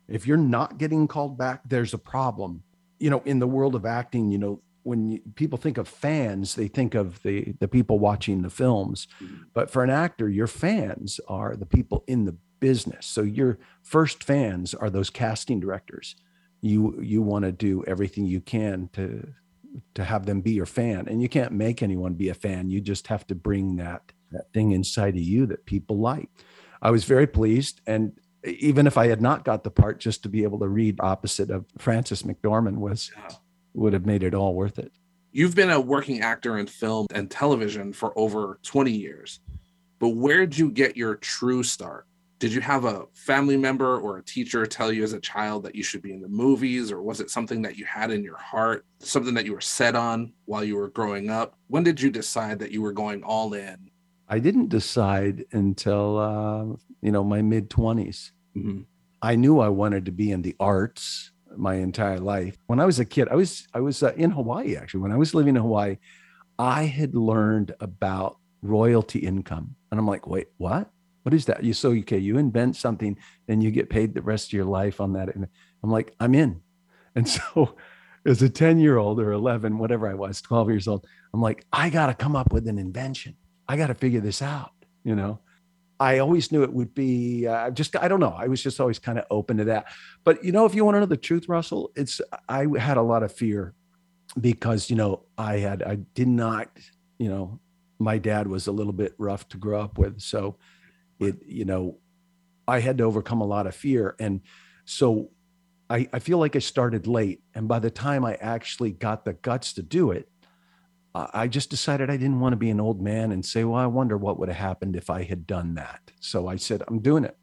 Speaker 17: If you're not getting called back, there's a problem. You know, in the world of acting, you know, when you, people think of fans, they think of the the people watching the films. Mm-hmm. But for an actor, your fans are the people in the business. So your first fans are those casting directors. You you want to do everything you can to to have them be your fan, and you can't make anyone be a fan. You just have to bring that that thing inside of you that people like. I was very pleased, and even if I had not got the part, just to be able to read opposite of Frances McDormand was would have made it all worth it.
Speaker 13: You've been a working actor in film and television for over 20 years, but where did you get your true start? Did you have a family member or a teacher tell you as a child that you should be in the movies, or was it something that you had in your heart, something that you were set on while you were growing up? When did you decide that you were going all in?
Speaker 17: I didn't decide until uh, you know my mid 20s. I knew I wanted to be in the arts my entire life. When I was a kid, I was I was uh, in Hawaii actually. When I was living in Hawaii, I had learned about royalty income, and I'm like, wait, what? What is that? You so okay? You invent something, and you get paid the rest of your life on that. And I'm like, I'm in. And so, as a 10 year old or 11, whatever I was, 12 years old, I'm like, I got to come up with an invention. I got to figure this out, you know. I always knew it would be uh, just I don't know. I was just always kind of open to that. But you know, if you want to know the truth, Russell, it's I had a lot of fear because you know I had I did not you know my dad was a little bit rough to grow up with, so it you know I had to overcome a lot of fear, and so I, I feel like I started late, and by the time I actually got the guts to do it, I just decided I didn't want to be an old man and say, well, I wonder what would have happened if I had done that. So I said, I'm doing it.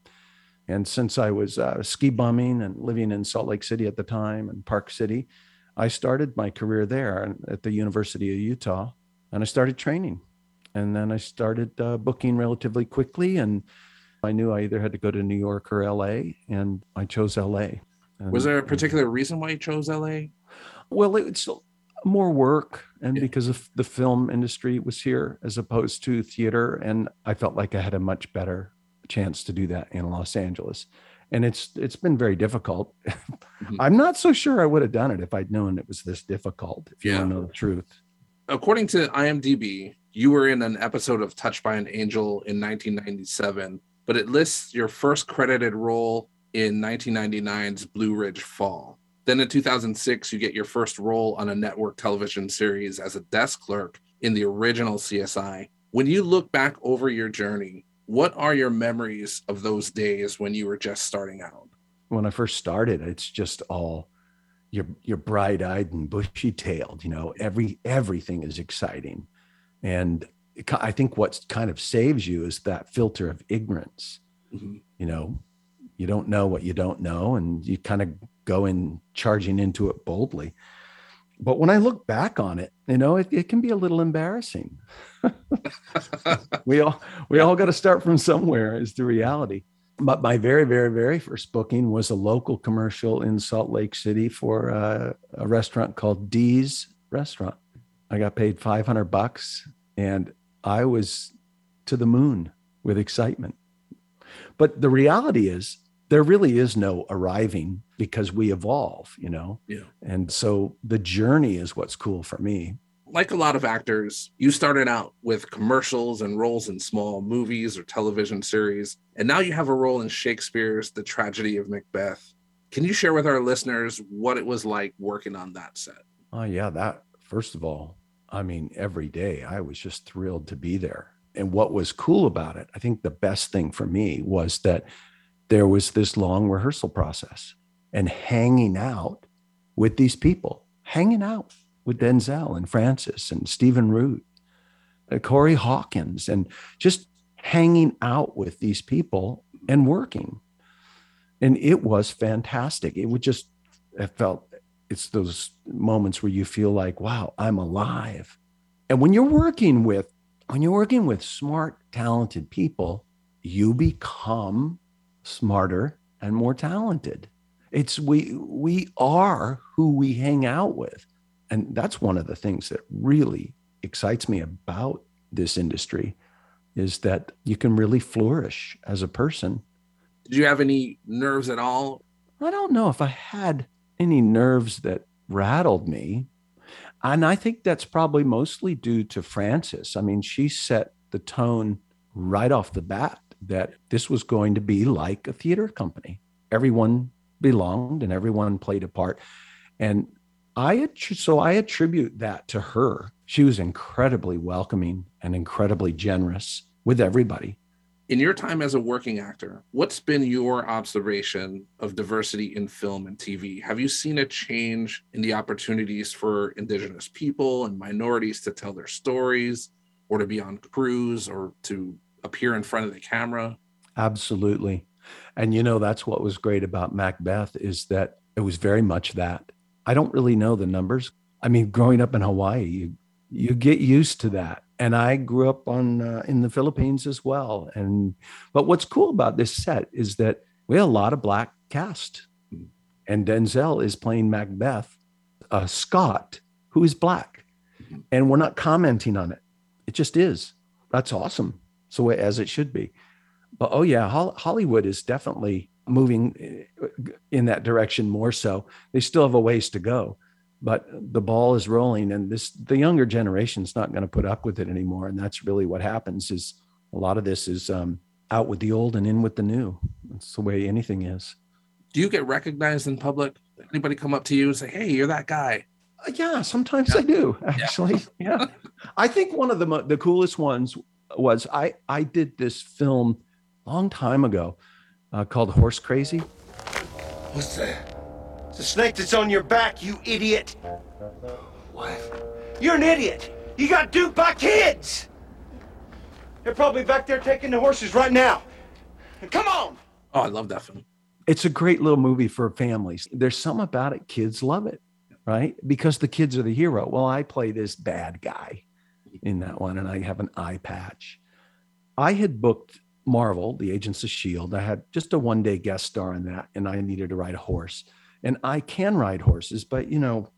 Speaker 17: And since I was uh, ski bumming and living in Salt Lake City at the time and Park City, I started my career there at the University of Utah and I started training. And then I started uh, booking relatively quickly. And I knew I either had to go to New York or LA, and I chose LA. And,
Speaker 13: Was there a particular reason why you chose LA?
Speaker 17: Well, it's more work and because of the film industry was here as opposed to theater and i felt like i had a much better chance to do that in los angeles. And it's it's been very difficult. Mm-hmm. i'm not so sure i would have done it if i'd known it was this difficult if you yeah. want to know the truth.
Speaker 13: According to imdb you were in an episode of touched by an angel in 1997 but it lists your first credited role in 1999's blue ridge fall then in 2006, you get your first role on a network television series as a desk clerk in the original CSI. When you look back over your journey, what are your memories of those days when you were just starting out?
Speaker 17: When I first started, it's just all you're you're bright-eyed and bushy-tailed, you know, every everything is exciting. And I think what kind of saves you is that filter of ignorance. Mm-hmm. You know, you don't know what you don't know and you kind of go in charging into it boldly. But when I look back on it, you know, it, it can be a little embarrassing. we all we all got to start from somewhere is the reality. But my very, very, very first booking was a local commercial in Salt Lake City for uh, a restaurant called Dee's Restaurant. I got paid 500 bucks and I was to the moon with excitement. But the reality is, there really is no arriving because we evolve, you know?
Speaker 13: Yeah.
Speaker 17: And so the journey is what's cool for me.
Speaker 13: Like a lot of actors, you started out with commercials and roles in small movies or television series, and now you have a role in Shakespeare's The Tragedy of Macbeth. Can you share with our listeners what it was like working on that set?
Speaker 17: Oh, yeah. That, first of all, I mean, every day I was just thrilled to be there. And what was cool about it, I think the best thing for me was that there was this long rehearsal process and hanging out with these people, hanging out with Denzel and Frances and Stephen Root, uh, Corey Hawkins, and just hanging out with these people and working. And it was fantastic. It would just, it felt, it's those moments where you feel like, wow, I'm alive. And when you're working with, when you're working with smart, talented people, you become smarter and more talented. It's we we are who we hang out with. And that's one of the things that really excites me about this industry is that you can really flourish as a person.
Speaker 13: Did you have any nerves at all?
Speaker 17: I don't know if I had any nerves that rattled me. And I think that's probably mostly due to Frances. I mean, she set the tone right off the bat that this was going to be like a theater company. Everyone belonged and everyone played a part. And I so I attribute that to her. She was incredibly welcoming and incredibly generous with everybody.
Speaker 13: In your time as a working actor, what's been your observation of diversity in film and TV? Have you seen a change in the opportunities for indigenous people and minorities to tell their stories or to be on crews or to appear in front of the camera.
Speaker 17: Absolutely. And you know, that's what was great about Macbeth is that it was very much that. I don't really know the numbers. I mean, growing up in Hawaii, you, you get used to that. And I grew up on uh, in the Philippines as well. And but what's cool about this set is that we have a lot of black cast. And Denzel is playing Macbeth, a Scot who is black. And we're not commenting on it. It just is. That's awesome so as it should be. But oh yeah, Hollywood is definitely moving uh, in that direction more so. They still have a ways to go, but the ball is rolling, and this the younger generation is not going to put up with it anymore. And that's really what happens. Is a lot of this is um, out with the old and in with the new. That's the way anything is.
Speaker 13: Do you get recognized in public? Anybody come up to you and say, "Hey, you're that guy"?
Speaker 17: Uh, yeah, sometimes I do actually. Yeah. I think one of the mo- the coolest ones was I I did this film a long time ago uh, called Horse Crazy.
Speaker 15: What's that? It's a snake that's on your back, you idiot. What? You're an idiot. You got duped by kids. They're probably back there taking the horses right now. Come on.
Speaker 13: Oh, I love that film.
Speaker 17: It's a great little movie for families. There's some about it. Kids love it, right? Because the kids are the hero. Well, I play this bad guy in that one, and I have an eye patch. I had booked Marvel, the Agents of S.H.I.E.L.D. I had just a one day guest star on that, and I needed to ride a horse. And I can ride horses, but you know,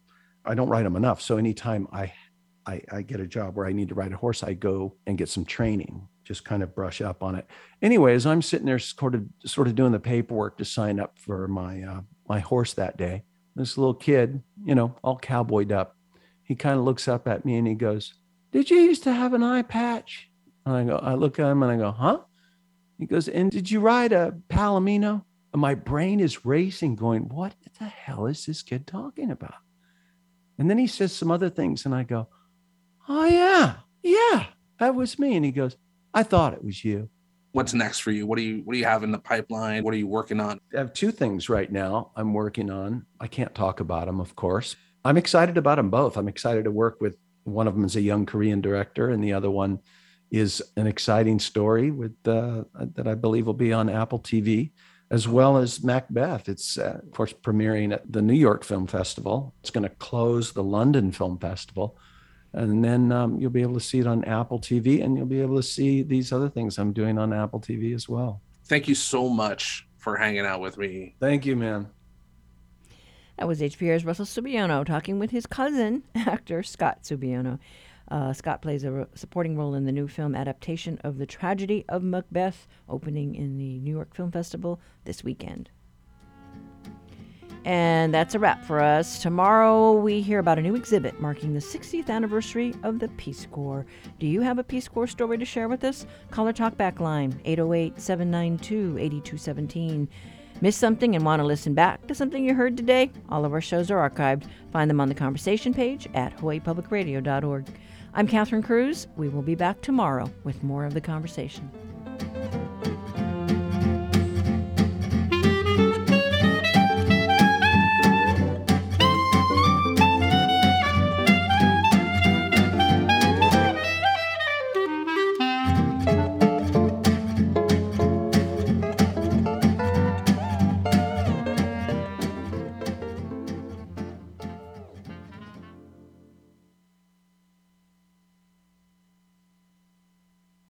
Speaker 17: I don't ride them enough. So anytime I, I, I get a job where I need to ride a horse, I go and get some training, just kind of brush up on it. Anyways, I'm sitting there sort of sort of doing the paperwork to sign up for my uh, my horse that day. This little kid, you know, all cowboyed up, he kind of looks up at me and he goes, "Did you used to have an eye patch?" And I go, I look at him and I go, "Huh?" He goes, "And did you ride a Palomino?" And my brain is racing, going, "What the hell is this kid talking about?" And then he says some other things, and I go, "Oh yeah, yeah, that was me." And he goes, "I thought it was you."
Speaker 13: What's next for you? What do you What do you have in the pipeline? What are you working on?
Speaker 17: I have two things right now I'm working on. I can't talk about them, of course. I'm excited about them both. I'm excited to work with one of them is a young Korean director, and the other one is an exciting story with uh, that I believe will be on Apple TV, as well as Macbeth. It's uh, of course premiering at the New York Film Festival. It's going to close the London Film Festival, and then um, you'll be able to see it on Apple TV, and you'll be able to see these other things I'm doing on Apple TV as well.
Speaker 13: Thank you so much for hanging out with me.
Speaker 17: Thank you, man.
Speaker 1: That was HPR's Russell Subiono talking with his cousin, actor Scott Subiono. Uh, Scott plays a supporting role in the new film adaptation of The Tragedy of Macbeth, opening in the New York Film Festival this weekend. And that's a wrap for us. Tomorrow we hear about a new exhibit marking the 60th anniversary of the Peace Corps. Do you have a Peace Corps story to share with us? Call our talkback line 808 792 8217. Miss something and want to listen back to something you heard today? All of our shows are archived. Find them on the conversation page at hawaiipublicradio.org. I'm Catherine Cruz. We will be back tomorrow with more of the conversation.